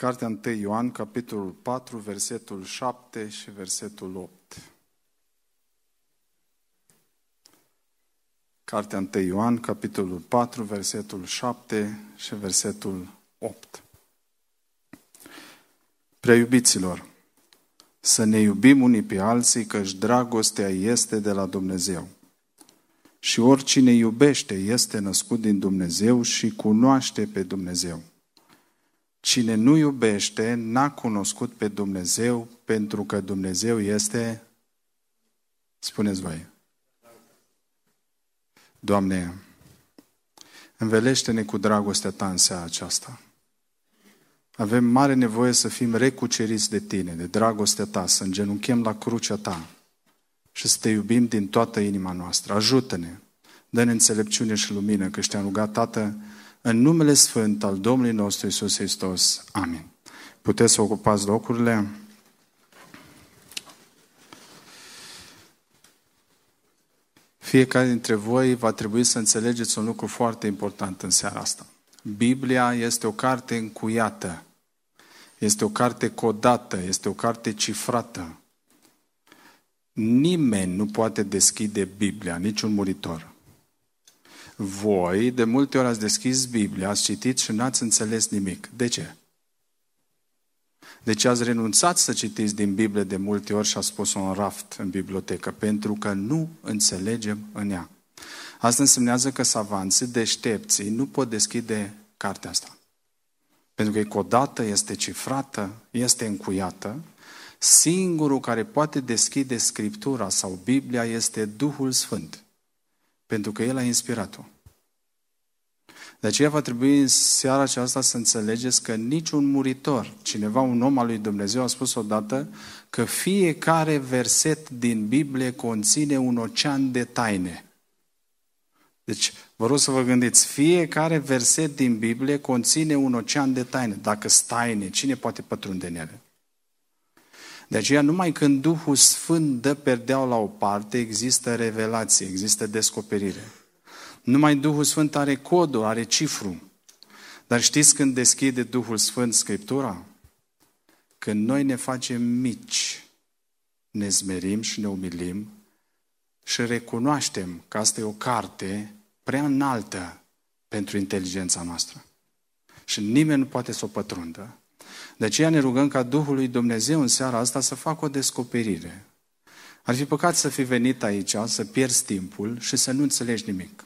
Cartea 1 Ioan, capitolul 4, versetul 7 și versetul 8. Cartea 1 Ioan, capitolul 4, versetul 7 și versetul 8. Prea iubiților, să ne iubim unii pe alții, căci dragostea este de la Dumnezeu. Și oricine iubește este născut din Dumnezeu și cunoaște pe Dumnezeu. Cine nu iubește n-a cunoscut pe Dumnezeu pentru că Dumnezeu este, spuneți voi, Doamne, învelește-ne cu dragostea Ta în seara aceasta. Avem mare nevoie să fim recuceriți de Tine, de dragostea Ta, să îngenunchem la crucea Ta și să Te iubim din toată inima noastră. Ajută-ne, dă-ne înțelepciune și lumină, că te-am rugat, Tată, în numele Sfânt al Domnului nostru Isus Hristos. Amin. Puteți să ocupați locurile? Fiecare dintre voi va trebui să înțelegeți un lucru foarte important în seara asta. Biblia este o carte încuiată, este o carte codată, este o carte cifrată. Nimeni nu poate deschide Biblia, niciun muritor. Voi, de multe ori ați deschis Biblia, ați citit și n-ați înțeles nimic. De ce? Deci ați renunțat să citiți din Biblie de multe ori și ați spus-o în raft în bibliotecă, pentru că nu înțelegem în ea. Asta însemnează că savanții, deștepții, nu pot deschide cartea asta. Pentru că e codată, este cifrată, este încuiată. Singurul care poate deschide Scriptura sau Biblia este Duhul Sfânt. Pentru că El a inspirat-o. De aceea va trebui în seara aceasta să înțelegeți că niciun muritor, cineva, un om al lui Dumnezeu a spus odată că fiecare verset din Biblie conține un ocean de taine. Deci, vă rog să vă gândiți, fiecare verset din Biblie conține un ocean de taine. Dacă staine, cine poate pătrunde în ele? De aceea, numai când Duhul Sfânt dă perdeaua la o parte, există revelație, există descoperire. Numai Duhul Sfânt are codul, are cifru. Dar știți când deschide Duhul Sfânt Scriptura? Când noi ne facem mici, ne zmerim și ne umilim și recunoaștem că asta e o carte prea înaltă pentru inteligența noastră. Și nimeni nu poate să o pătrundă. De aceea ne rugăm ca Duhul lui Dumnezeu în seara asta să facă o descoperire. Ar fi păcat să fi venit aici, să pierzi timpul și să nu înțelegi nimic.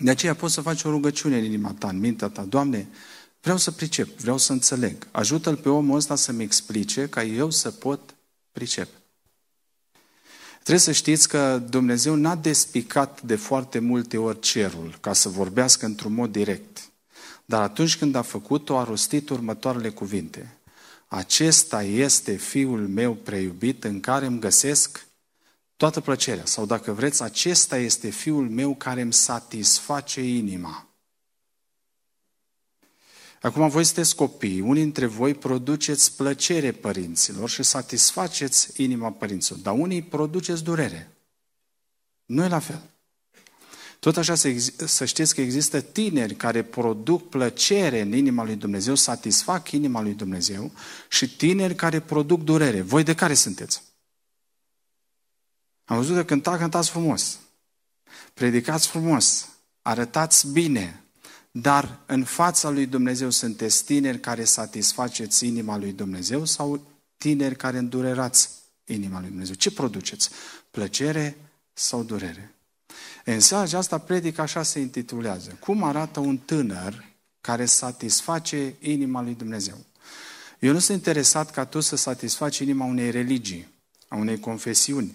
De aceea poți să faci o rugăciune în inima ta, în mintea ta. Doamne, vreau să pricep, vreau să înțeleg. Ajută-l pe omul ăsta să-mi explice ca eu să pot pricepe. Trebuie să știți că Dumnezeu n-a despicat de foarte multe ori cerul ca să vorbească într-un mod direct. Dar atunci când a făcut-o, a rostit următoarele cuvinte. Acesta este Fiul meu preiubit în care îmi găsesc toată plăcerea. Sau dacă vreți, acesta este Fiul meu care îmi satisface inima. Acum voi sunteți copii, unii dintre voi produceți plăcere părinților și satisfaceți inima părinților, dar unii produceți durere. Nu e la fel. Tot așa să, să știți că există tineri care produc plăcere în inima lui Dumnezeu, satisfac inima lui Dumnezeu și tineri care produc durere. Voi de care sunteți? Am văzut că cânta, cântați frumos. Predicați frumos. Arătați bine. Dar în fața lui Dumnezeu sunteți tineri care satisfaceți inima lui Dumnezeu sau tineri care îndurerați inima lui Dumnezeu? Ce produceți? Plăcere sau durere? În seara aceasta predica așa se intitulează. Cum arată un tânăr care satisface inima lui Dumnezeu? Eu nu sunt interesat ca tu să satisfaci inima unei religii, a unei confesiuni,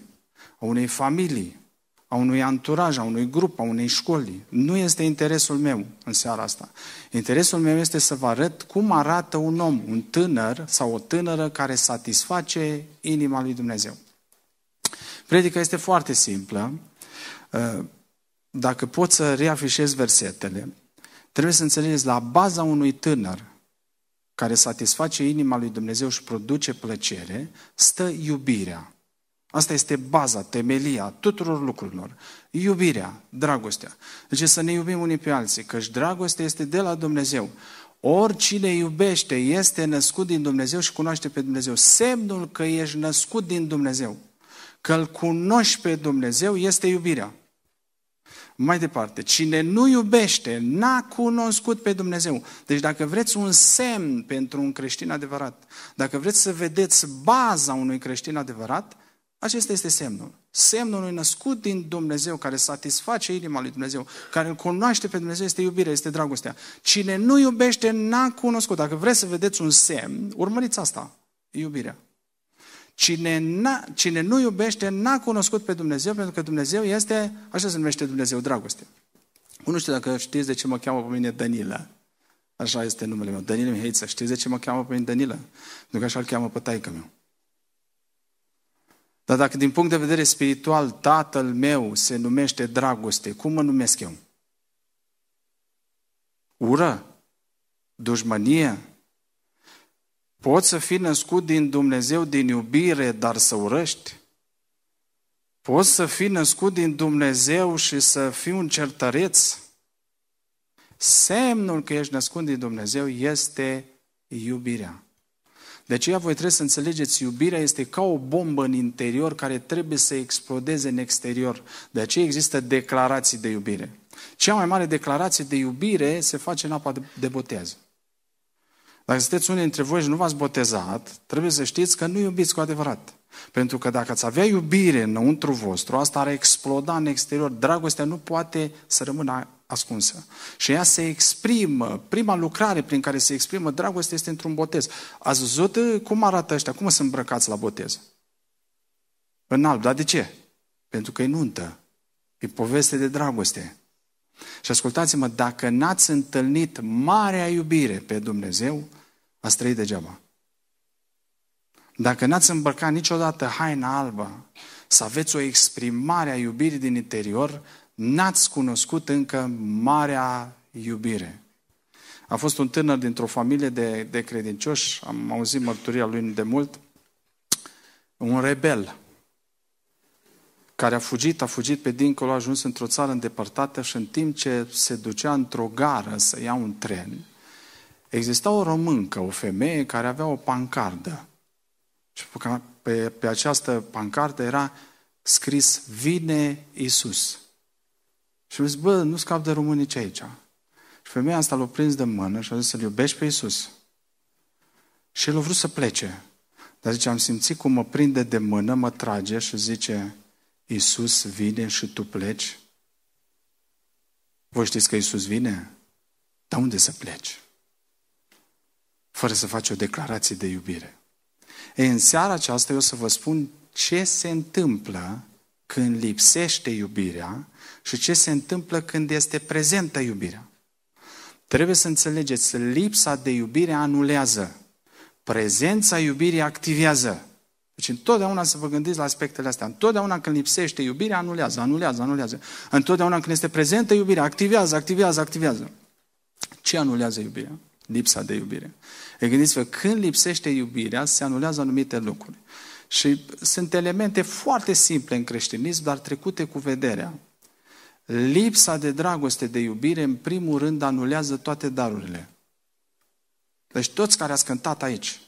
a unei familii, a unui anturaj, a unui grup, a unei școli. Nu este interesul meu în seara asta. Interesul meu este să vă arăt cum arată un om, un tânăr sau o tânără care satisface inima lui Dumnezeu. Predica este foarte simplă. Uh, dacă pot să reafișez versetele, trebuie să înțelegeți, la baza unui tânăr care satisface inima lui Dumnezeu și produce plăcere, stă iubirea. Asta este baza, temelia tuturor lucrurilor. Iubirea, dragostea. Deci să ne iubim unii pe alții, căci dragostea este de la Dumnezeu. Oricine iubește este născut din Dumnezeu și cunoaște pe Dumnezeu. Semnul că ești născut din Dumnezeu, că îl cunoști pe Dumnezeu, este iubirea. Mai departe, cine nu iubește, n-a cunoscut pe Dumnezeu. Deci dacă vreți un semn pentru un creștin adevărat, dacă vreți să vedeți baza unui creștin adevărat, acesta este semnul. Semnul unui născut din Dumnezeu, care satisface inima lui Dumnezeu, care îl cunoaște pe Dumnezeu, este iubirea, este dragostea. Cine nu iubește, n-a cunoscut. Dacă vreți să vedeți un semn, urmăriți asta, iubirea. Cine, n-a, cine nu iubește, n-a cunoscut pe Dumnezeu, pentru că Dumnezeu este, așa se numește Dumnezeu, dragoste. Nu știu dacă știți de ce mă cheamă pe mine Danila. Așa este numele meu, Danila Mihaiță. Știți de ce mă cheamă pe mine Danila? Pentru că așa îl cheamă pe taică meu. Dar dacă din punct de vedere spiritual tatăl meu se numește dragoste, cum mă numesc eu? Ură? Dușmănie? Poți să fii născut din Dumnezeu din iubire, dar să urăști? Poți să fii născut din Dumnezeu și să fii un certăreț? Semnul că ești născut din Dumnezeu este iubirea. De aceea voi trebuie să înțelegeți, iubirea este ca o bombă în interior care trebuie să explodeze în exterior. De aceea există declarații de iubire. Cea mai mare declarație de iubire se face în apa de botez. Dacă sunteți unii dintre voi și nu v-ați botezat, trebuie să știți că nu iubiți cu adevărat. Pentru că dacă ați avea iubire înăuntru vostru, asta ar exploda în exterior. Dragostea nu poate să rămână ascunsă. Și ea se exprimă, prima lucrare prin care se exprimă dragostea este într-un botez. Ați văzut cum arată ăștia, cum sunt îmbrăcați la botez? În alb, dar de ce? Pentru că e nuntă. E poveste de dragoste. Și ascultați-mă, dacă n-ați întâlnit marea iubire pe Dumnezeu, ați trăit degeaba. Dacă n-ați îmbrăcat niciodată haina albă, să aveți o exprimare a iubirii din interior, n-ați cunoscut încă marea iubire. A fost un tânăr dintr-o familie de, de credincioși, am auzit mărturia lui de mult, un rebel care a fugit, a fugit pe dincolo, a ajuns într-o țară îndepărtată și în timp ce se ducea într-o gară să ia un tren, exista o româncă, o femeie care avea o pancardă. Și pe, pe această pancardă era scris, vine Isus. Și am zis, bă, nu scap de românici aici. Și femeia asta l-a prins de mână și a zis să-L iubești pe Isus. Și el a vrut să plece. Dar zice, am simțit cum mă prinde de mână, mă trage și zice, Isus vine și tu pleci? Voi știți că Isus vine? Dar unde să pleci? Fără să faci o declarație de iubire. Ei, în seara aceasta eu o să vă spun ce se întâmplă când lipsește iubirea și ce se întâmplă când este prezentă iubirea. Trebuie să înțelegeți, lipsa de iubire anulează. Prezența iubirii activează. Deci întotdeauna să vă gândiți la aspectele astea. Întotdeauna când lipsește iubirea, anulează, anulează, anulează. Întotdeauna când este prezentă iubirea, activează, activează, activează. Ce anulează iubirea? Lipsa de iubire. E gândiți-vă, când lipsește iubirea, se anulează anumite lucruri. Și sunt elemente foarte simple în creștinism, dar trecute cu vederea. Lipsa de dragoste, de iubire, în primul rând, anulează toate darurile. Deci toți care ați cântat aici,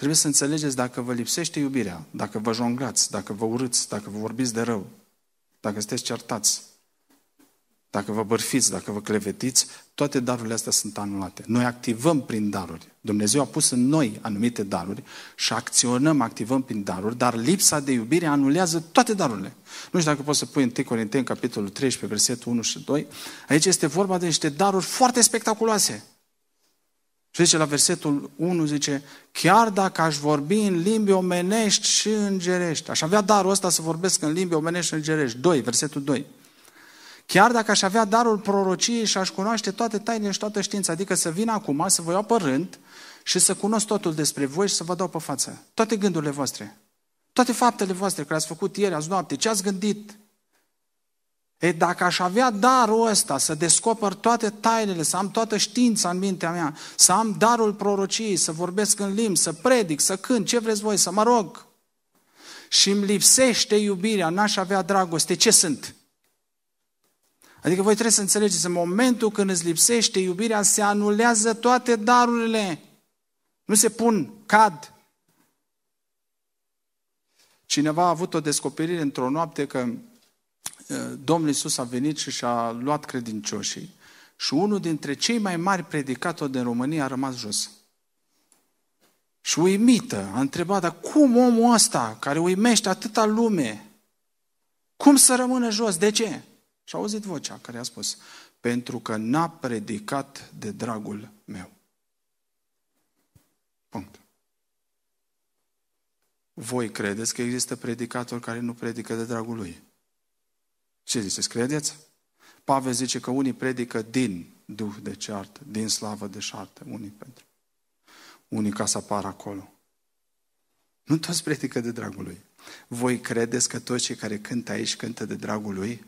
trebuie să înțelegeți dacă vă lipsește iubirea, dacă vă jonglați, dacă vă urâți, dacă vă vorbiți de rău, dacă sunteți certați, dacă vă bărfiți, dacă vă clevetiți, toate darurile astea sunt anulate. Noi activăm prin daruri. Dumnezeu a pus în noi anumite daruri și acționăm, activăm prin daruri, dar lipsa de iubire anulează toate darurile. Nu știu dacă poți să pui în 1 Corinteni, capitolul 13, versetul 1 și 2. Aici este vorba de niște daruri foarte spectaculoase. Și zice la versetul 1, zice, chiar dacă aș vorbi în limbi omenești și îngerești, aș avea darul ăsta să vorbesc în limbi omenești și îngerești. 2, versetul 2. Chiar dacă aș avea darul prorociei și aș cunoaște toate tainele și toată știința, adică să vin acum, să vă iau pe rând și să cunosc totul despre voi și să vă dau pe față. Toate gândurile voastre, toate faptele voastre care ați făcut ieri, azi noapte, ce ați gândit. E, dacă aș avea darul ăsta să descoper toate tainele, să am toată știința în mintea mea, să am darul prorociei, să vorbesc în limbi, să predic, să cânt, ce vreți voi, să mă rog, și îmi lipsește iubirea, n-aș avea dragoste, ce sunt? Adică voi trebuie să înțelegeți, în momentul când îți lipsește iubirea, se anulează toate darurile. Nu se pun, cad. Cineva a avut o descoperire într-o noapte că Domnul Iisus a venit și și-a luat credincioșii și unul dintre cei mai mari predicatori din România a rămas jos. Și uimită, a întrebat, dar cum omul ăsta, care uimește atâta lume, cum să rămână jos? De ce? Și a auzit vocea care a spus, pentru că n-a predicat de dragul meu. Punct. Voi credeți că există predicatori care nu predică de dragul lui? Ce ziceți, credeți? Pavel zice că unii predică din duh de ceartă, din slavă de șartă, unii pentru. Unii ca să apară acolo. Nu toți predică de dragul lui. Voi credeți că toți cei care cântă aici cântă de dragul lui?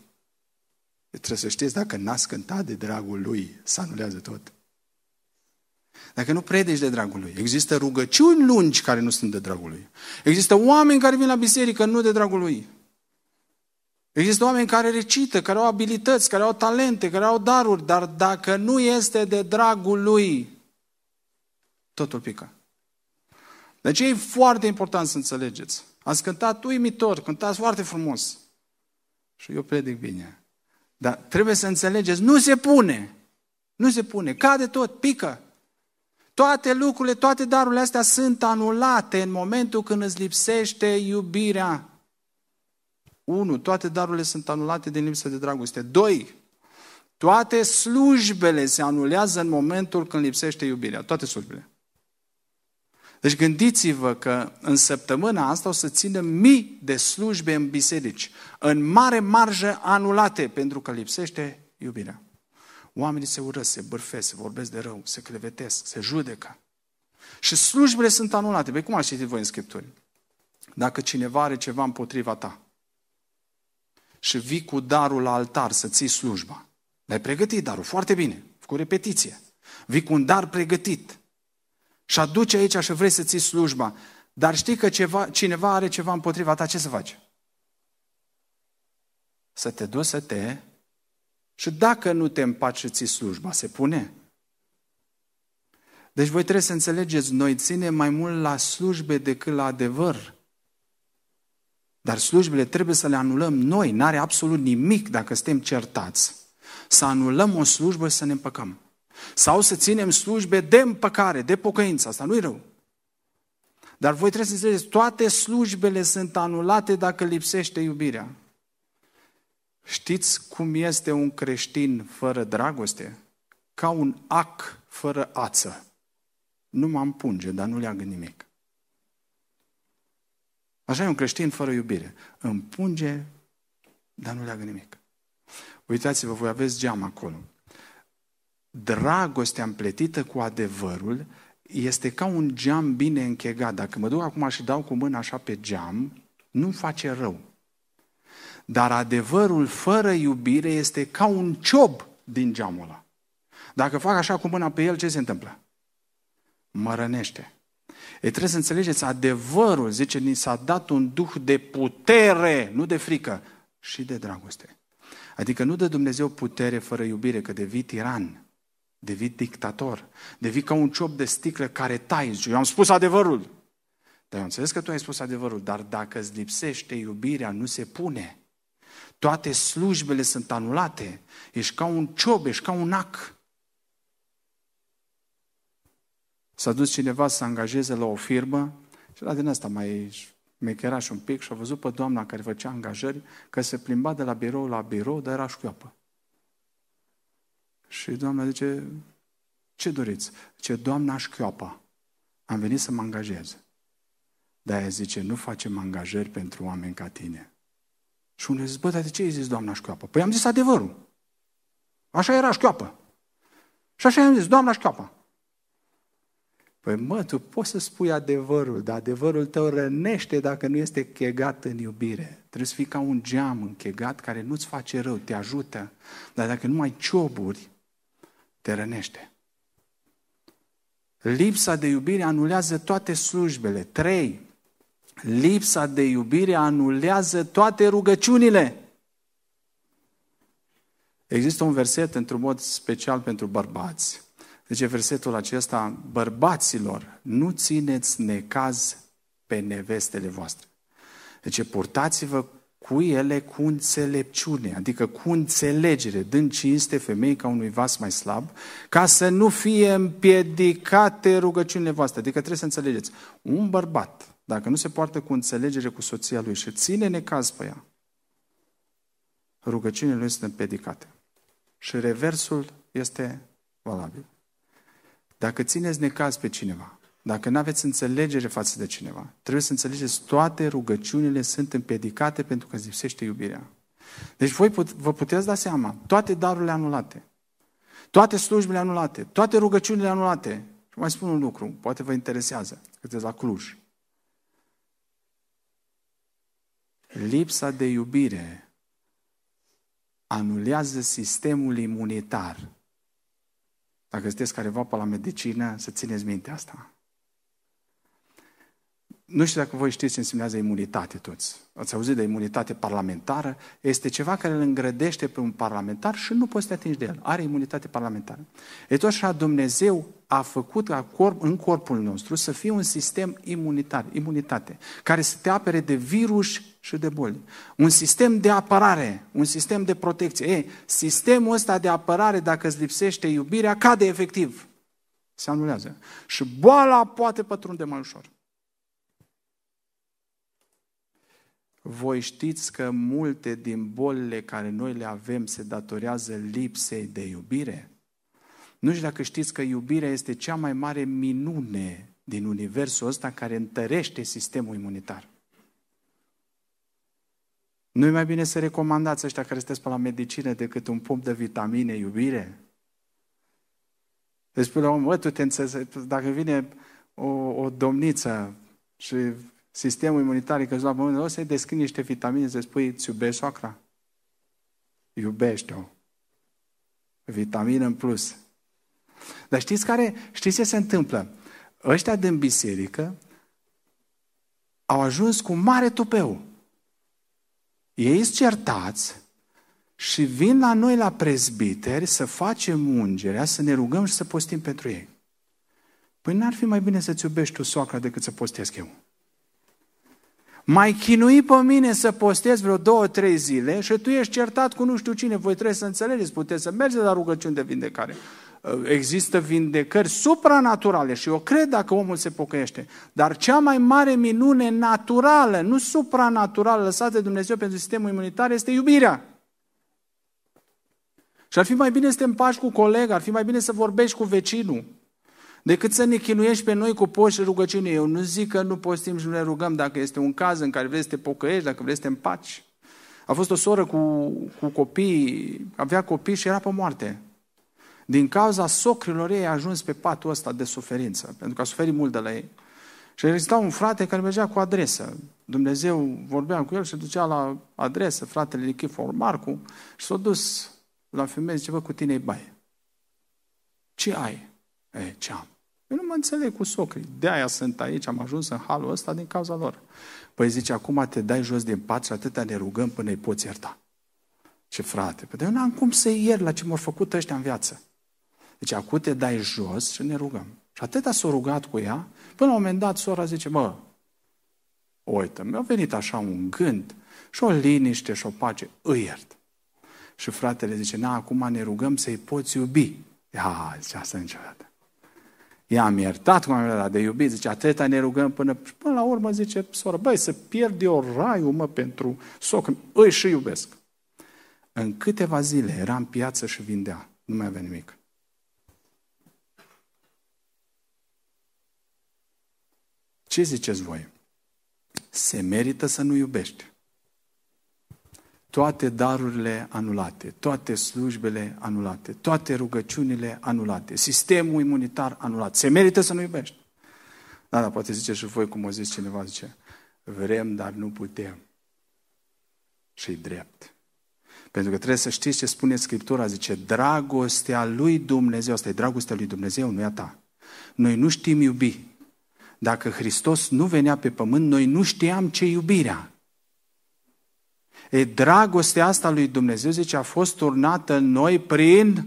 Trebuie să știți, dacă n-ați cântat de dragul lui, să anulează tot. Dacă nu predici de dragul lui, există rugăciuni lungi care nu sunt de dragul lui. Există oameni care vin la biserică nu de dragul lui. Există oameni care recită, care au abilități, care au talente, care au daruri, dar dacă nu este de dragul lui, totul pică. Deci e foarte important să înțelegeți. Ați cântat uimitor, cântați foarte frumos. Și eu predic bine. Dar trebuie să înțelegeți, nu se pune. Nu se pune. Cade tot, pică. Toate lucrurile, toate darurile astea sunt anulate în momentul când îți lipsește iubirea. Unu, toate darurile sunt anulate din lipsă de dragoste. Doi, toate slujbele se anulează în momentul când lipsește iubirea. Toate slujbele. Deci gândiți-vă că în săptămâna asta o să țină mii de slujbe în biserici, în mare marjă anulate, pentru că lipsește iubirea. Oamenii se urăsc, se bârfesc, se vorbesc de rău, se clevetesc, se judecă. Și slujbele sunt anulate. Păi cum ați citit voi în Scripturi? Dacă cineva are ceva împotriva ta și vii cu darul la altar să ții slujba, l-ai pregătit darul foarte bine, cu repetiție. Vii cu un dar pregătit și aduce aici și vrei să ții slujba, dar știi că ceva, cineva are ceva împotriva ta, ce să faci? Să te duci să te... Și dacă nu te împaci și ții slujba, se pune? Deci voi trebuie să înțelegeți, noi ținem mai mult la slujbe decât la adevăr. Dar slujbele trebuie să le anulăm noi, n-are absolut nimic dacă suntem certați. Să anulăm o slujbă și să ne împăcăm. Sau să ținem slujbe de împăcare, de pocăință. Asta nu-i rău. Dar voi trebuie să înțelegeți, toate slujbele sunt anulate dacă lipsește iubirea. Știți cum este un creștin fără dragoste? Ca un ac fără ață. Nu mă împunge, dar nu leagă nimic. Așa e un creștin fără iubire. Împunge, dar nu leagă nimic. Uitați-vă, voi aveți geam acolo dragostea împletită cu adevărul este ca un geam bine închegat. Dacă mă duc acum și dau cu mâna așa pe geam, nu face rău. Dar adevărul fără iubire este ca un ciob din geamul ăla. Dacă fac așa cu mâna pe el, ce se întâmplă? Mă rănește. E trebuie să înțelegeți, adevărul, zice, ni s-a dat un duh de putere, nu de frică, și de dragoste. Adică nu dă Dumnezeu putere fără iubire, că devii tiran devii dictator, devii ca un ciop de sticlă care tai. Eu am spus adevărul. Dar eu înțeles că tu ai spus adevărul, dar dacă îți lipsește iubirea, nu se pune. Toate slujbele sunt anulate. Ești ca un ciob, ești ca un ac. S-a dus cineva să se angajeze la o firmă și la din asta mai și un pic și a văzut pe doamna care făcea angajări că se plimba de la birou la birou, dar era șchioapă. Și doamna zice, ce doriți? Ce doamna șchioapa. Am venit să mă angajez. Dar ea zice, nu facem angajări pentru oameni ca tine. Și unul zice, bă, dar de ce ai zis doamna șchioapă? Păi am zis adevărul. Așa era șchioapă. Și așa am zis, doamna șchioapă. Păi mă, tu poți să spui adevărul, dar adevărul tău rănește dacă nu este chegat în iubire. Trebuie să fii ca un geam închegat care nu-ți face rău, te ajută. Dar dacă nu ai cioburi, te rănește. Lipsa de iubire anulează toate slujbele. Trei, lipsa de iubire anulează toate rugăciunile. Există un verset într-un mod special pentru bărbați. Zice versetul acesta, bărbaților, nu țineți necaz pe nevestele voastre. Deci purtați-vă cu ele cu înțelepciune, adică cu înțelegere, dând cinste femei ca unui vas mai slab, ca să nu fie împiedicate rugăciunile voastre. Adică trebuie să înțelegeți. Un bărbat, dacă nu se poartă cu înțelegere cu soția lui și ține necaz pe ea, rugăciunile lui sunt împiedicate. Și reversul este valabil. Dacă țineți necaz pe cineva, dacă nu aveți înțelegere față de cineva, trebuie să înțelegeți toate rugăciunile sunt împiedicate pentru că îți lipsește iubirea. Deci voi put, vă puteți da seama, toate darurile anulate, toate slujbele anulate, toate rugăciunile anulate. Și mai spun un lucru, poate vă interesează, că la Cluj. Lipsa de iubire anulează sistemul imunitar. Dacă sunteți careva pe la medicină, să țineți minte asta. Nu știu dacă voi știți ce înseamnă imunitate toți. Ați auzit de imunitate parlamentară? Este ceva care îl îngrădește pe un parlamentar și nu poți să te atingi de el. Are imunitate parlamentară. E tot așa Dumnezeu a făcut ca corp, în corpul nostru să fie un sistem imunitar, imunitate, care să te apere de virus și de boli. Un sistem de apărare, un sistem de protecție. Ei, sistemul ăsta de apărare, dacă îți lipsește iubirea, cade efectiv. Se anulează. Și boala poate pătrunde mai ușor. Voi știți că multe din bolile care noi le avem se datorează lipsei de iubire? Nu știu dacă știți că iubirea este cea mai mare minune din universul ăsta care întărește sistemul imunitar. Nu e mai bine să recomandați ăștia care sunteți pe la medicină decât un pump de vitamine, iubire? Deci, până la urmă, tu te dacă vine o, o domniță și sistemul imunitar e căzut la pământ, o să-i descrii niște vitamine, să spui, îți iubești soacra? Iubește-o. Vitamină în plus. Dar știți care, știți ce se întâmplă? Ăștia din biserică au ajuns cu mare tupeu. Ei sunt certați și vin la noi la prezbiteri să facem ungerea, să ne rugăm și să postim pentru ei. Păi n-ar fi mai bine să-ți iubești tu soacra decât să postesc eu mai chinui pe mine să postez vreo două, trei zile și tu ești certat cu nu știu cine, voi trebuie să înțelegeți, puteți să mergeți la rugăciuni de vindecare. Uh, există vindecări supranaturale și eu cred dacă omul se pocăiește. Dar cea mai mare minune naturală, nu supranaturală, lăsată de Dumnezeu pentru sistemul imunitar, este iubirea. Și ar fi mai bine să te împaci cu coleg, ar fi mai bine să vorbești cu vecinul decât să ne chinuiești pe noi cu poși și rugăciune. Eu nu zic că nu postim și nu ne rugăm dacă este un caz în care vrei să te pocăiești, dacă vrei să te împaci. A fost o soră cu, cu copii, avea copii și era pe moarte. Din cauza socrilor ei a ajuns pe patul ăsta de suferință, pentru că a suferit mult de la ei. Și exista un frate care mergea cu adresă. Dumnezeu vorbea cu el și ducea la adresă, fratele Nichifor Marcu, și s-a dus la femeie, zice, bă, cu tine e baie. Ce ai? E, ce am? Eu nu mă înțeleg cu socrii. De aia sunt aici, am ajuns în halul ăsta din cauza lor. Păi zice, acum te dai jos din pat și atâta ne rugăm până îi poți ierta. Ce frate, păi eu n-am cum să ier la ce m-au făcut ăștia în viață. Deci acum te dai jos și ne rugăm. Și atâta s-a rugat cu ea, până la un moment dat sora zice, mă, uite, mi-a venit așa un gând și o liniște și o pace, îi iert. Și fratele zice, na, acum ne rugăm să-i poți iubi. Ia, zice, asta niciodată. I-am iertat cum am de iubit, zice, atâta ne rugăm până, până la urmă zice, soră, băi, să pierd eu raiul, mă, pentru soc, îi și iubesc. În câteva zile era în piață și vindea, nu mai avea nimic. Ce ziceți voi? Se merită să nu iubești toate darurile anulate, toate slujbele anulate, toate rugăciunile anulate, sistemul imunitar anulat. Se merită să nu iubești. Da, da, poate zice și voi, cum o zis cineva, zice, vrem, dar nu putem. și drept. Pentru că trebuie să știți ce spune Scriptura, zice, dragostea lui Dumnezeu, asta e dragostea lui Dumnezeu, nu e a ta. Noi nu știm iubi. Dacă Hristos nu venea pe pământ, noi nu știam ce iubirea. E, dragostea asta lui Dumnezeu, zice, a fost turnată în noi prin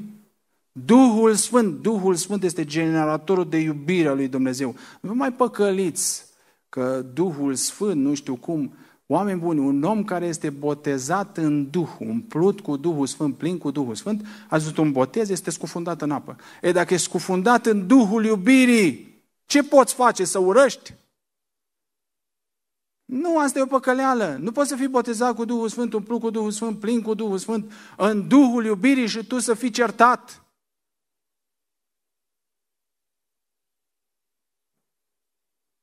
Duhul Sfânt. Duhul Sfânt este generatorul de iubire a lui Dumnezeu. Nu mai păcăliți că Duhul Sfânt, nu știu cum, Oameni buni, un om care este botezat în Duh, umplut cu Duhul Sfânt, plin cu Duhul Sfânt, a zis un botez, este scufundat în apă. E, dacă e scufundat în Duhul iubirii, ce poți face? Să urăști? Nu, asta e o păcăleală. Nu poți să fii botezat cu Duhul Sfânt, umplut cu Duhul Sfânt, plin cu Duhul Sfânt, în Duhul iubirii și tu să fii certat.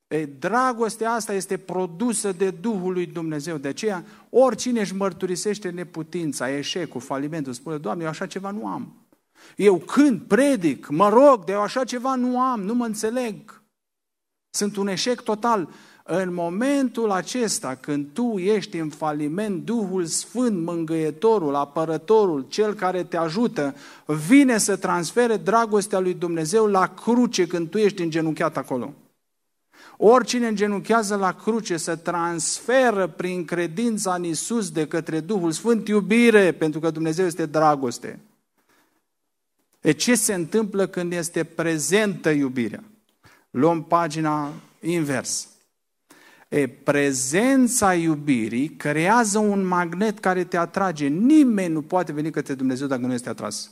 Ei, dragostea asta este produsă de Duhul lui Dumnezeu. De aceea, oricine își mărturisește neputința, eșecul, falimentul, spune, Doamne, eu așa ceva nu am. Eu când predic, mă rog, de eu așa ceva nu am, nu mă înțeleg. Sunt un eșec total. În momentul acesta, când tu ești în faliment, Duhul Sfânt, mângâietorul, apărătorul, cel care te ajută, vine să transfere dragostea lui Dumnezeu la cruce când tu ești îngenunchiat acolo. Oricine îngenunchează la cruce să transferă prin credința în Isus de către Duhul Sfânt iubire, pentru că Dumnezeu este dragoste. E ce se întâmplă când este prezentă iubirea? Luăm pagina invers. E, prezența iubirii creează un magnet care te atrage. Nimeni nu poate veni către Dumnezeu dacă nu este atras.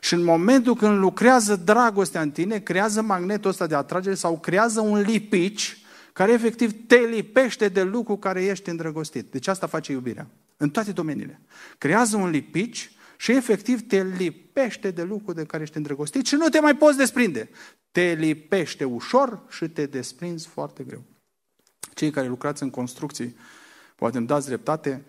Și în momentul când lucrează dragostea în tine, creează magnetul ăsta de atragere sau creează un lipici care efectiv te lipește de lucru care ești îndrăgostit. Deci asta face iubirea. În toate domeniile. Creează un lipici și efectiv te lipește de lucru de care ești îndrăgostit și nu te mai poți desprinde. Te lipește ușor și te desprinzi foarte greu. Cei care lucrați în construcții, poate îmi dați dreptate,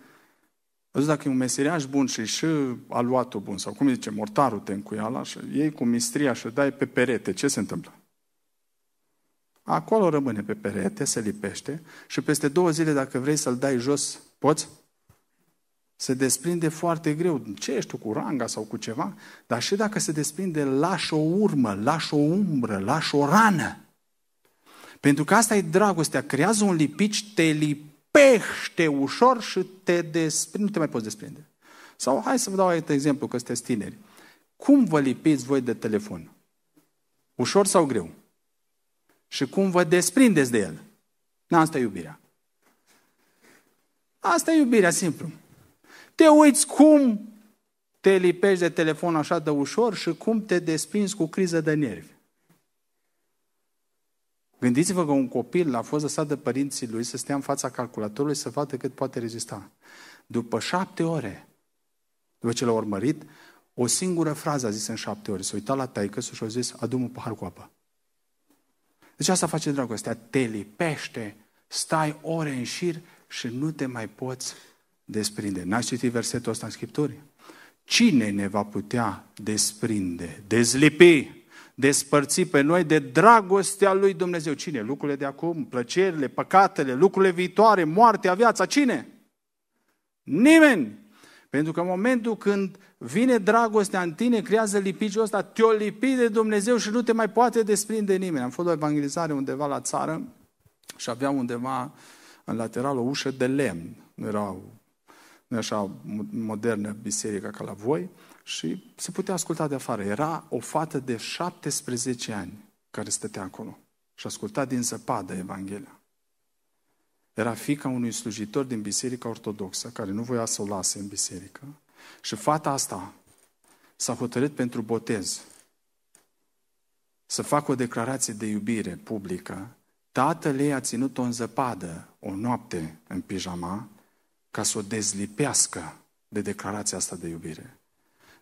Văd dacă e un meseriaș bun și și aluatul bun, sau cum zice, mortarul te încuiala și iei cu mistria și dai pe perete, ce se întâmplă? Acolo rămâne pe perete, se lipește și peste două zile, dacă vrei să-l dai jos, poți? Se desprinde foarte greu. Ce ești tu, cu ranga sau cu ceva? Dar și dacă se desprinde, lași o urmă, lași o umbră, lași o rană. Pentru că asta e dragostea. Creează un lipici, te lipește pește ușor și te desprinde, nu te mai poți desprinde. Sau hai să vă dau alt exemplu, că sunteți tineri. Cum vă lipiți voi de telefon? Ușor sau greu? Și cum vă desprindeți de el? Na, asta e iubirea. Asta e iubirea, simplu. Te uiți cum te lipești de telefon așa de ușor și cum te desprinzi cu criză de nervi. Gândiți-vă că un copil a fost lăsat de părinții lui să stea în fața calculatorului să vadă cât poate rezista. După șapte ore, după ce l-a urmărit, o singură frază a zis în șapte ore. S-a uitat la taică și a zis, adu un pahar cu apă. Deci asta face dragostea, te lipește, stai ore în șir și nu te mai poți desprinde. N-ați citit versetul ăsta în Scripturi? Cine ne va putea desprinde, dezlipi despărți pe noi de dragostea lui Dumnezeu. Cine? Lucrurile de acum, plăcerile, păcatele, lucrurile viitoare, moartea, viața. Cine? Nimeni. Pentru că în momentul când vine dragostea în tine, creează lipiciul ăsta, te-o lipi de Dumnezeu și nu te mai poate desprinde nimeni. Am fost la evangelizare undeva la țară și avea undeva în lateral o ușă de lemn. Nu era nu așa modernă biserica ca la voi și se putea asculta de afară. Era o fată de 17 ani care stătea acolo și asculta din zăpadă Evanghelia. Era fica unui slujitor din Biserica Ortodoxă, care nu voia să o lase în biserică. Și fata asta s-a hotărât pentru botez să facă o declarație de iubire publică. Tatăl ei a ținut-o în zăpadă o noapte în pijama ca să o dezlipească de declarația asta de iubire.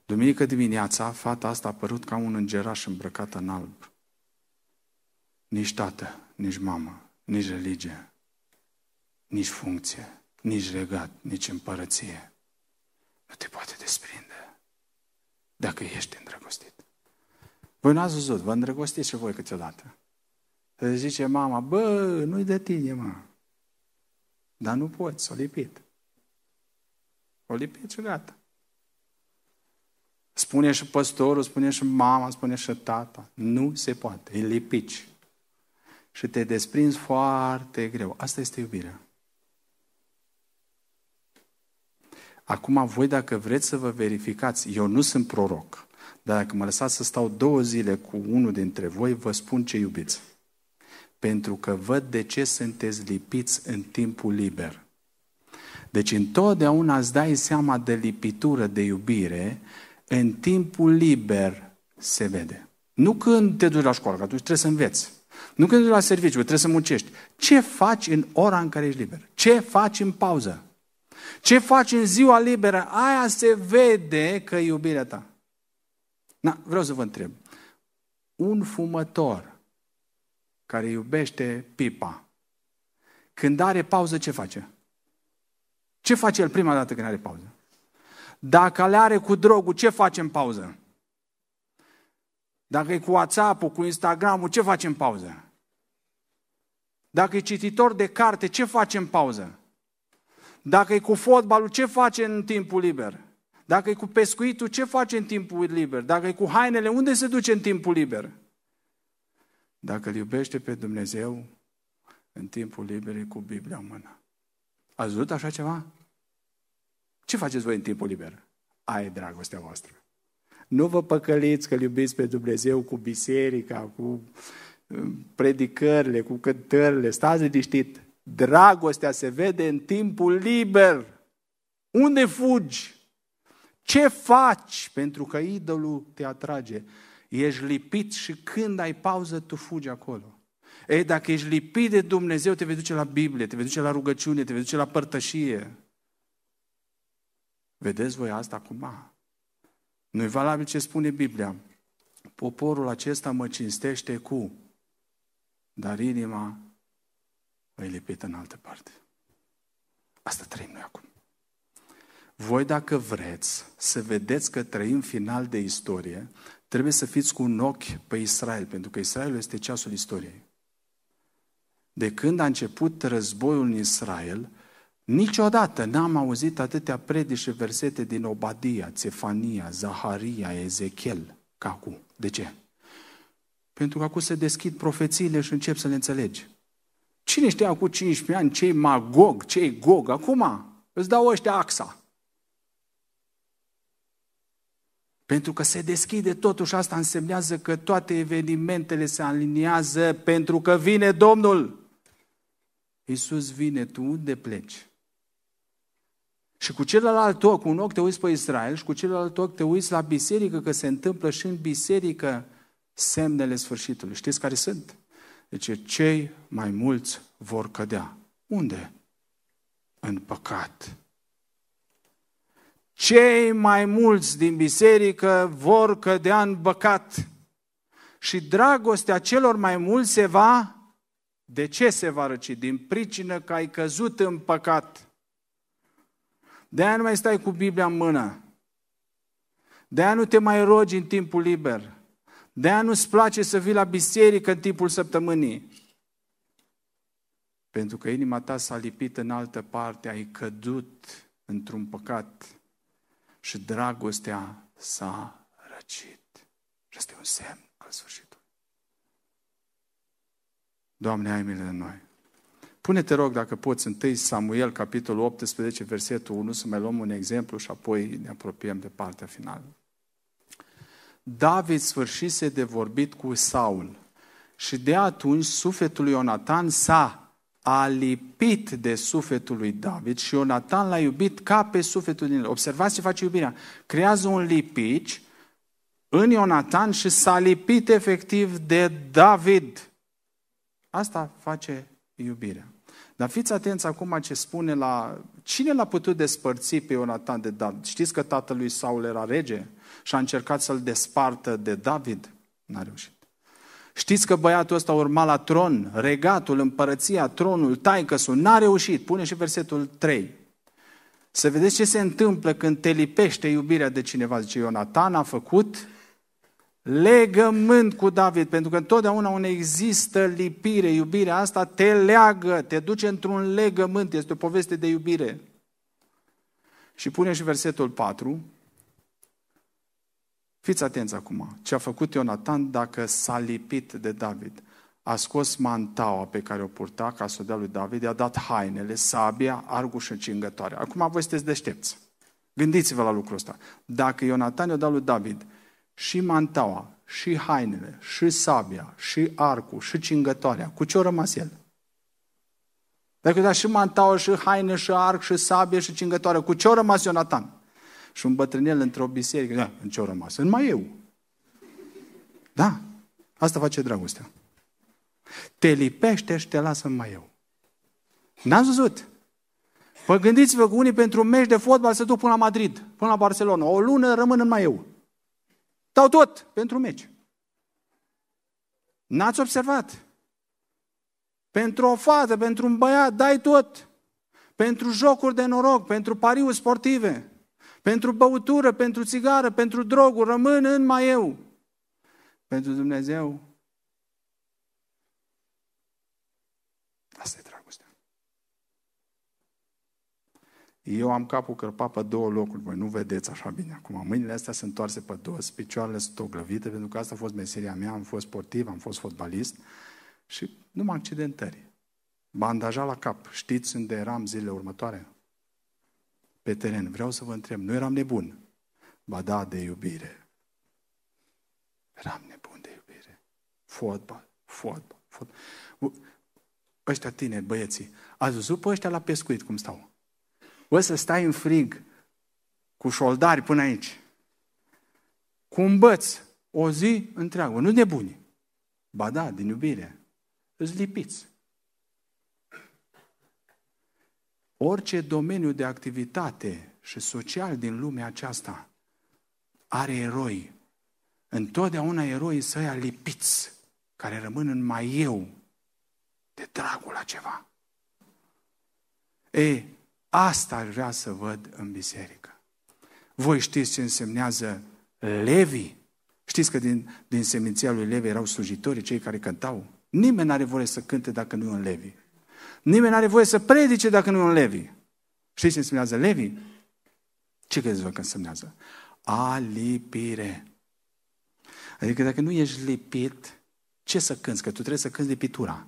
Duminică dimineața, fata asta a apărut ca un îngeraș îmbrăcat în alb. Nici tată, nici mamă, nici religie, nici funcție, nici regat, nici împărăție. Nu te poate desprinde dacă ești îndrăgostit. Voi n-ați văzut, vă îndrăgostiți și voi câteodată. Să zice mama, bă, nu-i de tine, mă. Dar nu poți, o lipit. O lipit și gata. Spune și păstorul, spune și mama, spune și tata. Nu se poate, e lipici. Și te desprinzi foarte greu. Asta este iubirea. Acum, voi dacă vreți să vă verificați, eu nu sunt proroc, dar dacă mă lăsați să stau două zile cu unul dintre voi, vă spun ce iubiți. Pentru că văd de ce sunteți lipiți în timpul liber. Deci întotdeauna îți dai seama de lipitură, de iubire, în timpul liber se vede. Nu când te duci la școală, că atunci trebuie să înveți. Nu când te duci la serviciu, trebuie să muncești. Ce faci în ora în care ești liber? Ce faci în pauză? Ce faci în ziua liberă? Aia se vede că e iubirea ta. Na, vreau să vă întreb. Un fumător care iubește pipa, când are pauză, ce face? Ce face el prima dată când are pauză? Dacă le are cu drogul, ce face în pauză? Dacă e cu WhatsApp-ul, cu Instagram-ul, ce face în pauză? Dacă e cititor de carte, ce face în pauză? Dacă e cu fotbalul, ce face în timpul liber? Dacă e cu pescuitul, ce face în timpul liber? Dacă e cu hainele, unde se duce în timpul liber? Dacă îl iubește pe Dumnezeu, în timpul liber e cu Biblia în mână. Ați văzut așa ceva? Ce faceți voi în timpul liber? Aia e dragostea voastră. Nu vă păcăliți că iubiți pe Dumnezeu cu biserica, cu um, predicările, cu cântările. Stați liniștit. Dragostea se vede în timpul liber. Unde fugi? Ce faci? Pentru că idolul te atrage. Ești lipit și când ai pauză, tu fugi acolo. Ei, dacă ești lipit de Dumnezeu, te vei duce la Biblie, te vei duce la rugăciune, te vei duce la părtășie. Vedeți voi asta acum? nu e valabil ce spune Biblia. Poporul acesta mă cinstește cu, dar inima îi lipită în altă parte. Asta trăim noi acum. Voi dacă vreți să vedeți că trăim final de istorie, trebuie să fiți cu un ochi pe Israel, pentru că Israelul este ceasul istoriei. De când a început războiul în Israel, Niciodată n-am auzit atâtea predici și versete din Obadia, Cefania, Zaharia, Ezechiel ca acum. De ce? Pentru că acum se deschid profețiile și încep să le înțelegi. Cine știa cu 15 ani ce Magog, ce Gog? Acum îți dau ăștia axa. Pentru că se deschide totuși asta însemnează că toate evenimentele se aliniază pentru că vine Domnul. Iisus vine, tu unde pleci? Și cu celălalt ochi, cu un ochi te uiți pe Israel și cu celălalt ochi te uiți la biserică, că se întâmplă și în biserică semnele sfârșitului. Știți care sunt? Deci cei mai mulți vor cădea. Unde? În păcat. Cei mai mulți din biserică vor cădea în păcat. Și dragostea celor mai mulți se va... De ce se va răci? Din pricină că ai căzut în păcat. De-aia nu mai stai cu Biblia în mână. De-aia nu te mai rogi în timpul liber. De-aia nu-ți place să vii la biserică în timpul săptămânii. Pentru că inima ta s-a lipit în altă parte, ai cădut într-un păcat și dragostea s-a răcit. Și asta e un semn al sfârșitului. Doamne, ai milă de noi. Pune-te rog, dacă poți, întâi Samuel, capitolul 18, versetul 1, să mai luăm un exemplu și apoi ne apropiem de partea finală. David sfârșise de vorbit cu Saul și de atunci sufletul lui Ionatan s-a alipit de sufletul lui David și Ionatan l-a iubit ca pe sufletul din el. Observați ce face iubirea. Creează un lipici în Ionatan și s-a lipit efectiv de David. Asta face iubirea. Dar fiți atenți acum ce spune la... Cine l-a putut despărți pe Ionatan de David? Știți că tatălui Saul era rege și a încercat să-l despartă de David? N-a reușit. Știți că băiatul ăsta urma la tron, regatul, împărăția, tronul, taicăsul, n-a reușit. Pune și versetul 3. Să vedeți ce se întâmplă când te lipește iubirea de cineva. Zice, Ionatan a făcut legământ cu David, pentru că întotdeauna unde există lipire, iubirea asta te leagă, te duce într-un legământ, este o poveste de iubire. Și pune și versetul 4. Fiți atenți acum, ce a făcut Ionatan dacă s-a lipit de David. A scos mantaua pe care o purta ca să o dea lui David, i-a dat hainele, sabia, arguș și cingătoare. Acum voi sunteți deștepți. Gândiți-vă la lucrul ăsta. Dacă Ionatan i-a dat lui David și mantaua, și hainele, și sabia, și arcul, și cingătoarea, cu ce a rămas el? Dacă da și mantaua, și haine, și arc, și sabie, și cingătoare, cu ce a rămas Ionatan? Și un bătrânel într-o biserică, da, în ce a rămas? În mai eu. Da, asta face dragostea. Te lipește și te lasă în mai eu. N-ați văzut? Păi gândiți-vă că unii pentru un meci de fotbal se duc până la Madrid, până la Barcelona. O lună rămân în mai eu. Dau tot pentru meci. N-ați observat? Pentru o fată, pentru un băiat, dai tot. Pentru jocuri de noroc, pentru pariuri sportive, pentru băutură, pentru țigară, pentru droguri, rămân în mai eu. Pentru Dumnezeu, asta e dragostea. Eu am capul cărpat pe două locuri, voi nu vedeți așa bine acum. Mâinile astea sunt întoarse pe dos, picioarele sunt oglăvite, pentru că asta a fost meseria mea, am fost sportiv, am fost fotbalist și numai accidentări. Bandaja la cap. Știți unde eram zilele următoare? Pe teren. Vreau să vă întreb, nu eram nebun. Ba da, de iubire. Eram nebun de iubire. Fotbal, fotbal, fotbal. Ăștia tineri, băieții, ați văzut pe ăștia la pescuit cum stau? O să stai în frig cu șoldari până aici, cu un băț, o zi întreagă, nu nebuni. Ba da, din iubire. Îți lipiți. Orice domeniu de activitate și social din lumea aceasta are eroi. Întotdeauna eroii săi lipiți, care rămân în mai eu, de dragul la ceva. E, asta aș vrea să văd în biserică. Voi știți ce însemnează Levi? Știți că din, din seminția lui Levi erau slujitorii, cei care cântau? Nimeni nu are voie să cânte dacă nu e un Levi. Nimeni nu are voie să predice dacă nu e un Levi. Știți ce însemnează Levi? Ce credeți vă că însemnează? Alipire. Adică dacă nu ești lipit, ce să cânți? Că tu trebuie să cânți lipitura.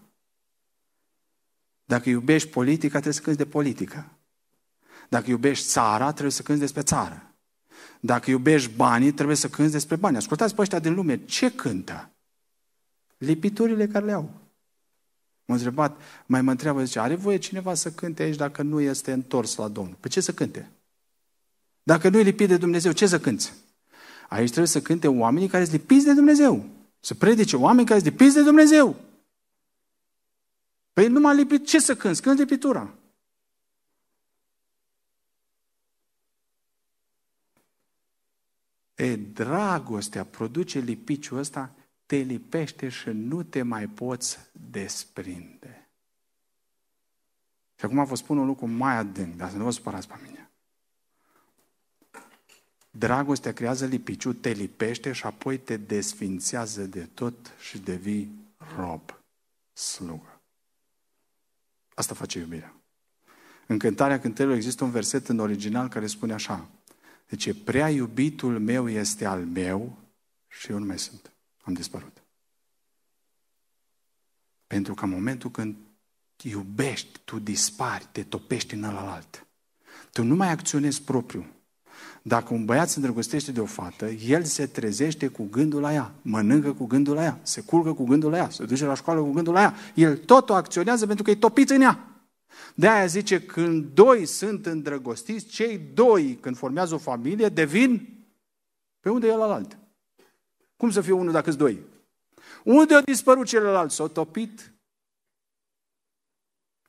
Dacă iubești politica, trebuie să cânți de politică. Dacă iubești țara, trebuie să cânți despre țară. Dacă iubești banii, trebuie să cânți despre bani. Ascultați pe ăștia din lume, ce cântă? Lipiturile care le au. M-a întrebat, mai mă întreabă, zice, are voie cineva să cânte aici dacă nu este întors la Domnul? Pe ce să cânte? Dacă nu e lipit de Dumnezeu, ce să cânți? Aici trebuie să cânte oamenii care sunt lipiți de Dumnezeu. Să predice oameni care sunt lipiți de Dumnezeu. Păi nu m-a lipit, ce să cânți? Cânti lipitura. E, dragostea produce lipiciul ăsta te lipește și nu te mai poți desprinde. Și acum vă spun un lucru mai adânc, dar să nu vă supărați pe mine. Dragostea creează lipiciu, te lipește și apoi te desfințează de tot și devii rob, slugă. Asta face iubirea. În cântarea cântărilor există un verset în original care spune așa. Deci, prea iubitul meu este al meu și eu nu mai sunt am dispărut. Pentru că în momentul când iubești, tu dispari, te topești în alt. Tu nu mai acționezi propriu. Dacă un băiat se îndrăgostește de o fată, el se trezește cu gândul la ea, mănâncă cu gândul la ea, se culcă cu gândul la ea, se duce la școală cu gândul la ea. El tot o acționează pentru că e topit în ea. De aia zice, când doi sunt îndrăgostiți, cei doi, când formează o familie, devin pe unde e el alt. Cum să fie unul dacă sunt doi? Unde a dispărut celălalt? S-a topit.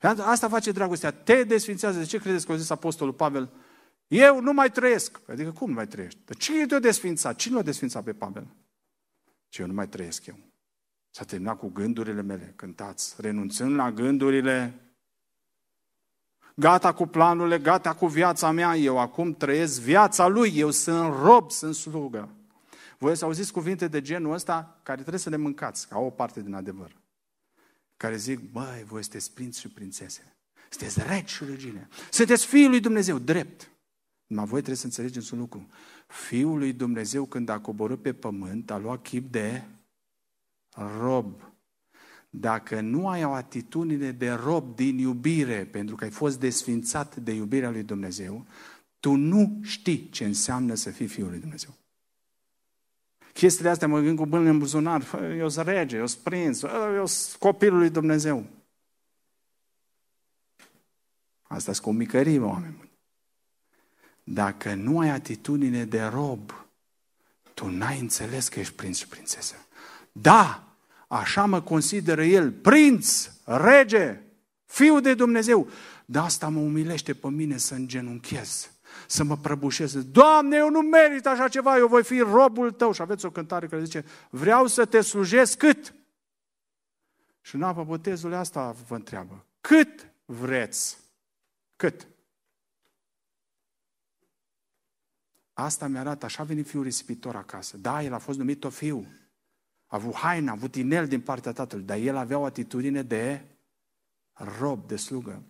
Asta face dragostea. Te desfințează. De ce credeți că a zis Apostolul Pavel? Eu nu mai trăiesc. Adică cum nu mai trăiești? Dar cine te-a desfințat? Cine l-a desfințat pe Pavel? Ce eu nu mai trăiesc eu. S-a terminat cu gândurile mele. Cântați. Renunțând la gândurile gata cu planurile, gata cu viața mea, eu acum trăiesc viața lui, eu sunt rob, sunt slugă. Voi să auziți cuvinte de genul ăsta care trebuie să le mâncați, ca o parte din adevăr. Care zic, băi, voi sunteți prinți și prințese. Sunteți regi și regine. Sunteți Fiul lui Dumnezeu, drept. Numai voi trebuie să înțelegeți un lucru. Fiul lui Dumnezeu, când a coborât pe pământ, a luat chip de rob. Dacă nu ai o atitudine de rob din iubire, pentru că ai fost desfințat de iubirea lui Dumnezeu, Tu nu știi ce înseamnă să fii Fiul lui Dumnezeu. Chestiile astea mă gând cu bani în buzunar. Eu sunt rege, eu sunt prins, eu sunt copilul lui Dumnezeu. Asta sunt cu micării, oameni. Dacă nu ai atitudine de rob, tu n-ai înțeles că ești prinț și prințesă. Da, așa mă consideră el, prinț, rege, fiu de Dumnezeu. Dar asta mă umilește pe mine să îngenunchez, să mă prăbușez. Doamne, eu nu merit așa ceva, eu voi fi robul tău. Și aveți o cântare care zice, vreau să te slujesc cât? Și în apă botezului asta vă întreabă, cât vreți? Cât? Asta mi-arată, așa a venit fiul risipitor acasă. Da, el a fost numit o fiu. A avut haina, a avut inel din partea tatălui, dar el avea o atitudine de rob, de slugă.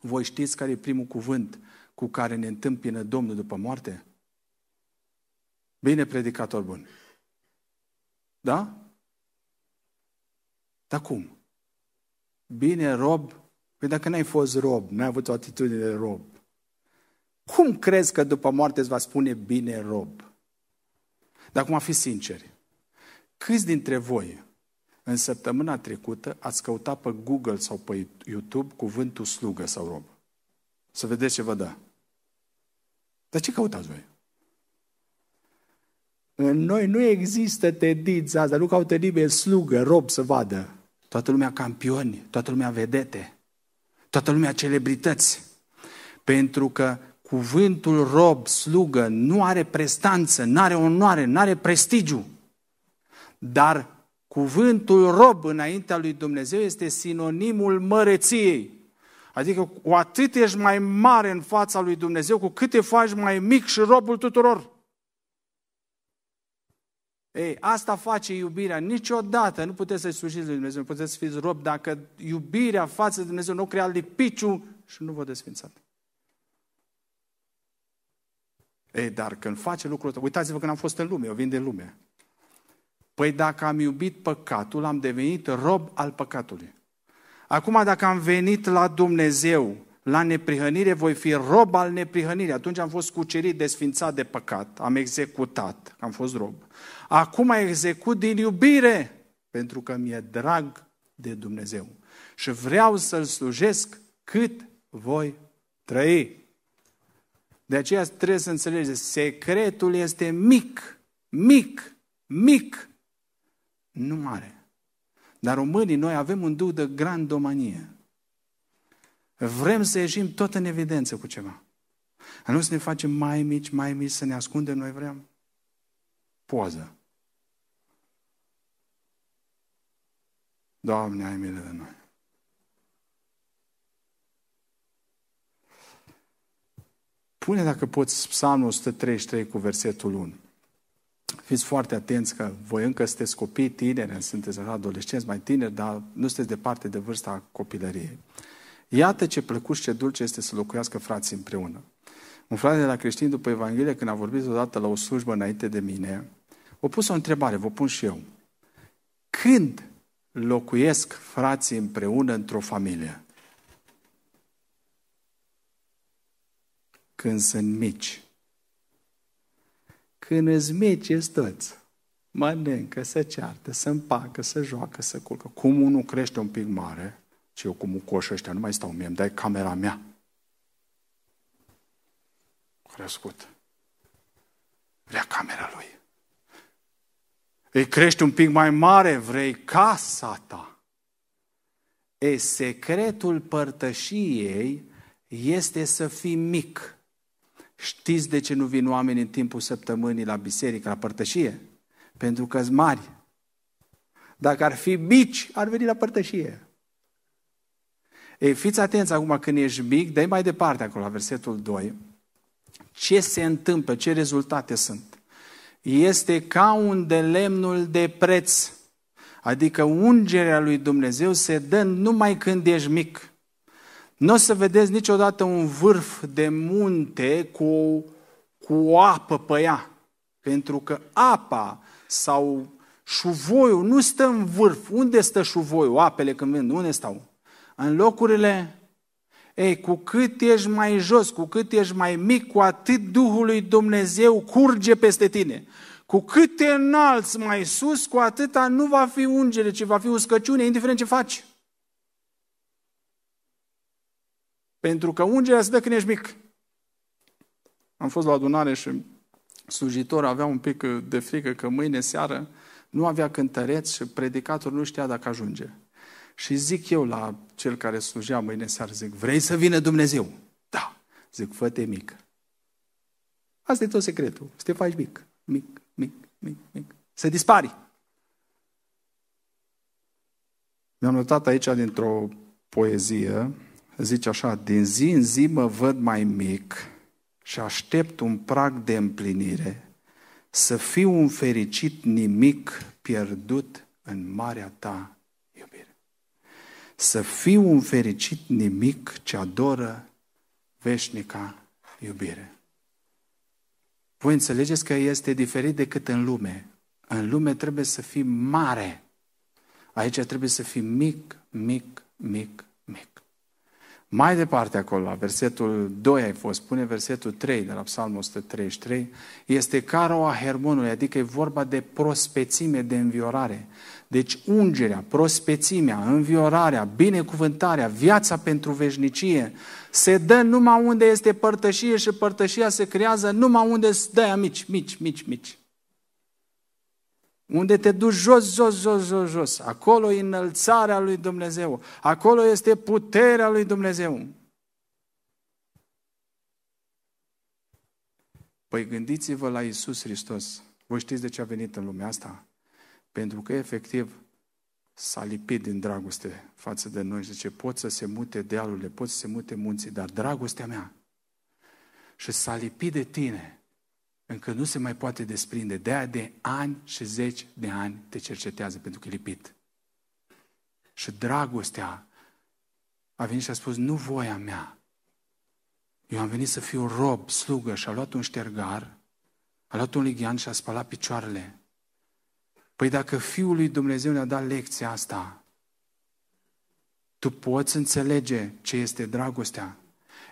Voi știți care e primul cuvânt cu care ne întâmpină Domnul după moarte? Bine, predicator bun. Da? Dar cum? Bine, rob? Păi dacă n-ai fost rob, n-ai avut o atitudine de rob, cum crezi că după moarte îți va spune bine rob? Dar acum fi sinceri. Câți dintre voi în săptămâna trecută ați căutat pe Google sau pe YouTube cuvântul slugă sau rob? Să vedeți ce vă dă. Dar ce căutați voi? În noi nu există tendința asta, nu caută nimeni slugă, rob să vadă. Toată lumea campioni, toată lumea vedete, toată lumea celebrități. Pentru că cuvântul rob, slugă, nu are prestanță, nu are onoare, nu are prestigiu. Dar cuvântul rob înaintea lui Dumnezeu este sinonimul măreției. Adică cu atât ești mai mare în fața lui Dumnezeu, cu cât te faci mai mic și robul tuturor. Ei, asta face iubirea. Niciodată nu puteți să-i slujiți lui Dumnezeu, nu puteți să fiți rob dacă iubirea față de Dumnezeu nu crea lipiciu și nu vă desfințat. Ei, dar când face lucrul ăsta, uitați-vă când am fost în lume, eu vin de lume. Păi dacă am iubit păcatul, am devenit rob al păcatului. Acum dacă am venit la Dumnezeu, la neprihănire, voi fi rob al neprihănirii. Atunci am fost cucerit, desfințat de păcat, am executat, am fost rob. Acum execut din iubire, pentru că mi-e drag de Dumnezeu. Și vreau să-L slujesc cât voi trăi. De aceea trebuie să înțelegeți, secretul este mic, mic, mic, nu mare. Dar românii, noi avem un duh de grandomanie. Vrem să ieșim tot în evidență cu ceva. A nu să ne facem mai mici, mai mici, să ne ascundem, noi vrem poză. Doamne, ai milă de noi. Pune dacă poți Psalmul 133 cu versetul 1. Fiți foarte atenți că voi încă sunteți copii tineri, sunteți adolescenți mai tineri, dar nu sunteți departe de vârsta copilăriei. Iată ce plăcut și ce dulce este să locuiască frații împreună. Un frate de la creștin după Evanghelie, când a vorbit odată la o slujbă înainte de mine, a pus o întrebare, vă pun și eu. Când locuiesc frații împreună într-o familie? când sunt mici. Când îți mici, ești toți. Mănâncă, să ceartă, să împacă, să joacă, să culcă. Cum unul crește un pic mare, și eu cum coș ăștia, nu mai stau mie, îmi dai camera mea. Crescut. Vrea camera lui. Îi crește un pic mai mare, vrei casa ta. E, secretul părtășiei este să fii mic. Știți de ce nu vin oameni în timpul săptămânii la biserică, la părtășie? Pentru că sunt mari. Dacă ar fi mici, ar veni la părtășie. Ei, fiți atenți acum când ești mic, dai mai departe acolo, la versetul 2. Ce se întâmplă, ce rezultate sunt? Este ca un de lemnul de preț. Adică ungerea lui Dumnezeu se dă numai când ești mic. Nu o să vedeți niciodată un vârf de munte cu, cu o apă pe ea. Pentru că apa sau șuvoiul nu stă în vârf. Unde stă șuvoiul, apele când vin? Unde stau? În locurile Ei, cu cât ești mai jos, cu cât ești mai mic, cu atât Duhul lui Dumnezeu curge peste tine. Cu cât te înalți mai sus, cu atâta nu va fi ungere, ci va fi uscăciune, indiferent ce faci. Pentru că ungerea se dă când ești mic. Am fost la adunare și slujitor avea un pic de frică că mâine seară nu avea cântăreț și predicatorul nu știa dacă ajunge. Și zic eu la cel care slujea mâine seară, zic, vrei să vină Dumnezeu? Da. Zic, fă-te mic. Asta e tot secretul. Să te faci mic, mic, mic, mic, mic. Să dispari. Mi-am notat aici dintr-o poezie, zice așa, din zi în zi mă văd mai mic și aștept un prag de împlinire, să fiu un fericit nimic pierdut în marea ta iubire. Să fiu un fericit nimic ce adoră veșnica iubire. Voi înțelegeți că este diferit decât în lume. În lume trebuie să fii mare. Aici trebuie să fii mic, mic, mic, mic. Mai departe acolo, la versetul 2 ai fost, spune versetul 3 de la Psalmul 133, este caro a hermonului, adică e vorba de prospețime, de înviorare. Deci ungerea, prospețimea, înviorarea, binecuvântarea, viața pentru veșnicie se dă numai unde este părtășie și părtășia se creează numai unde sunt de mici, mici, mici, mici. Unde te duci jos, jos, jos, jos, jos. Acolo e înălțarea lui Dumnezeu. Acolo este puterea lui Dumnezeu. Păi gândiți-vă la Isus Hristos. Voi știți de ce a venit în lumea asta? Pentru că efectiv s-a lipit din dragoste față de noi. Zice, pot să se mute dealurile, pot să se mute munții, dar dragostea mea și s-a lipit de tine încă nu se mai poate desprinde. De aia de ani și zeci de ani te cercetează pentru că e lipit. Și dragostea a venit și a spus, nu voia mea. Eu am venit să fiu rob, slugă și a luat un ștergar, a luat un lighean și a spălat picioarele. Păi dacă Fiul lui Dumnezeu ne-a dat lecția asta, tu poți înțelege ce este dragostea.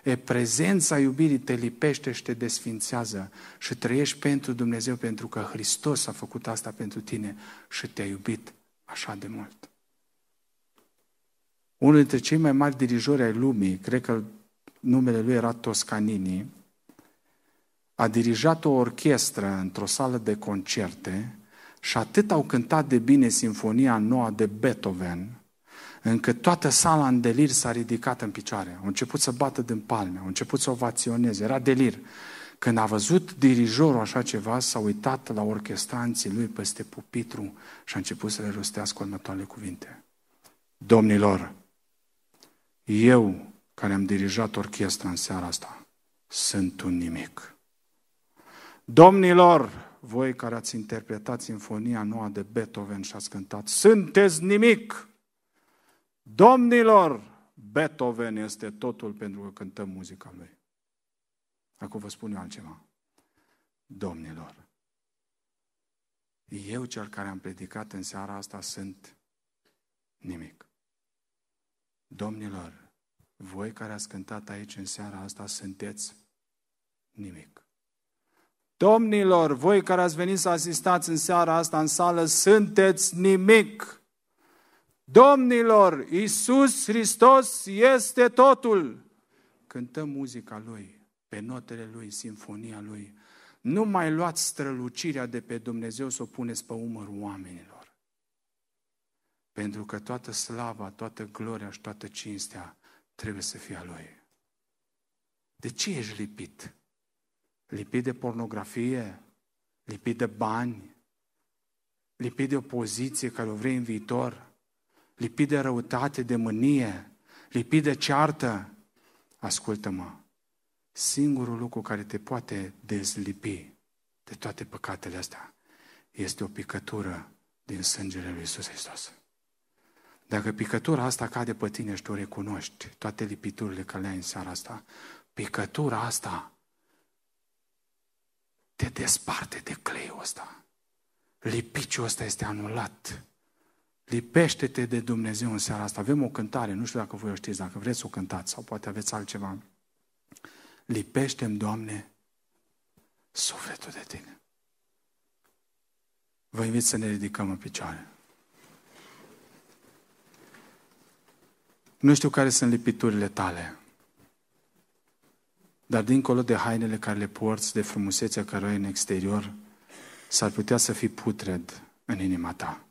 E, prezența iubirii te lipește și te desfințează și trăiești pentru Dumnezeu pentru că Hristos a făcut asta pentru tine și te-a iubit așa de mult. Unul dintre cei mai mari dirijori ai lumii, cred că numele lui era Toscanini, a dirijat o orchestră într-o sală de concerte și atât au cântat de bine Sinfonia Noua de Beethoven, încât toată sala în delir s-a ridicat în picioare. Au început să bată din palme, au început să ovaționeze, era delir. Când a văzut dirijorul așa ceva, s-a uitat la orchestranții lui peste pupitru și a început să le rostească următoarele cuvinte. Domnilor, eu care am dirijat orchestra în seara asta, sunt un nimic. Domnilor, voi care ați interpretat sinfonia nouă de Beethoven și ați cântat, sunteți nimic. Domnilor, Beethoven este totul pentru că cântăm muzica lui. Acum vă spun eu altceva. Domnilor, eu cel care am predicat în seara asta sunt nimic. Domnilor, voi care ați cântat aici în seara asta sunteți nimic. Domnilor, voi care ați venit să asistați în seara asta în sală, sunteți nimic. Domnilor, Isus Hristos este totul. Cântăm muzica Lui, pe notele Lui, sinfonia Lui. Nu mai luați strălucirea de pe Dumnezeu să o puneți pe umărul oamenilor. Pentru că toată slava, toată gloria și toată cinstea trebuie să fie a Lui. De ce ești lipit? Lipit de pornografie? Lipit de bani? Lipit de o poziție care o vrei în viitor? Lipit de răutate, de mânie, lipit de ceartă, ascultă-mă, singurul lucru care te poate dezlipi de toate păcatele astea este o picătură din sângele lui Iisus Hristos. Dacă picătura asta cade pe tine și tu recunoști toate lipiturile care le-ai în seara asta, picătura asta te desparte de cleiul ăsta. Lipiciul ăsta este anulat Lipește-te de Dumnezeu în seara asta. Avem o cântare, nu știu dacă voi o știți, dacă vreți să o cântați sau poate aveți altceva. Lipește-mi, Doamne, sufletul de Tine. Vă invit să ne ridicăm în picioare. Nu știu care sunt lipiturile tale, dar dincolo de hainele care le porți, de frumusețea care o ai în exterior, s-ar putea să fii putred în inima ta.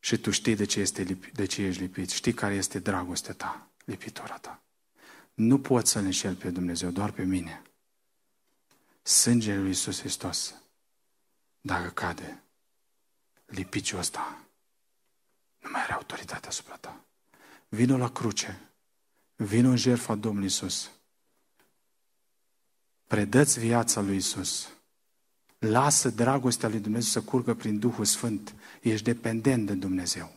Și tu știi de ce, este lipit, de ce ești lipit, știi care este dragostea ta, lipitura ta. Nu poți să-L înșel pe Dumnezeu, doar pe mine. Sângele lui Iisus Hristos, dacă cade, lipiciul ăsta nu mai are autoritate asupra ta. Vino la cruce, vino în jertfa Domnului Iisus. Predăți viața lui Iisus. Lasă dragostea lui Dumnezeu să curgă prin Duhul Sfânt. Ești dependent de Dumnezeu.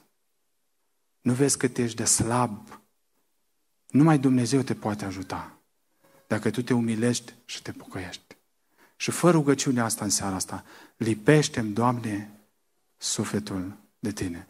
Nu vezi cât ești de slab. Numai Dumnezeu te poate ajuta. Dacă tu te umilești și te pocăiești. Și fă rugăciunea asta în seara asta. Lipește-mi, Doamne, sufletul de Tine.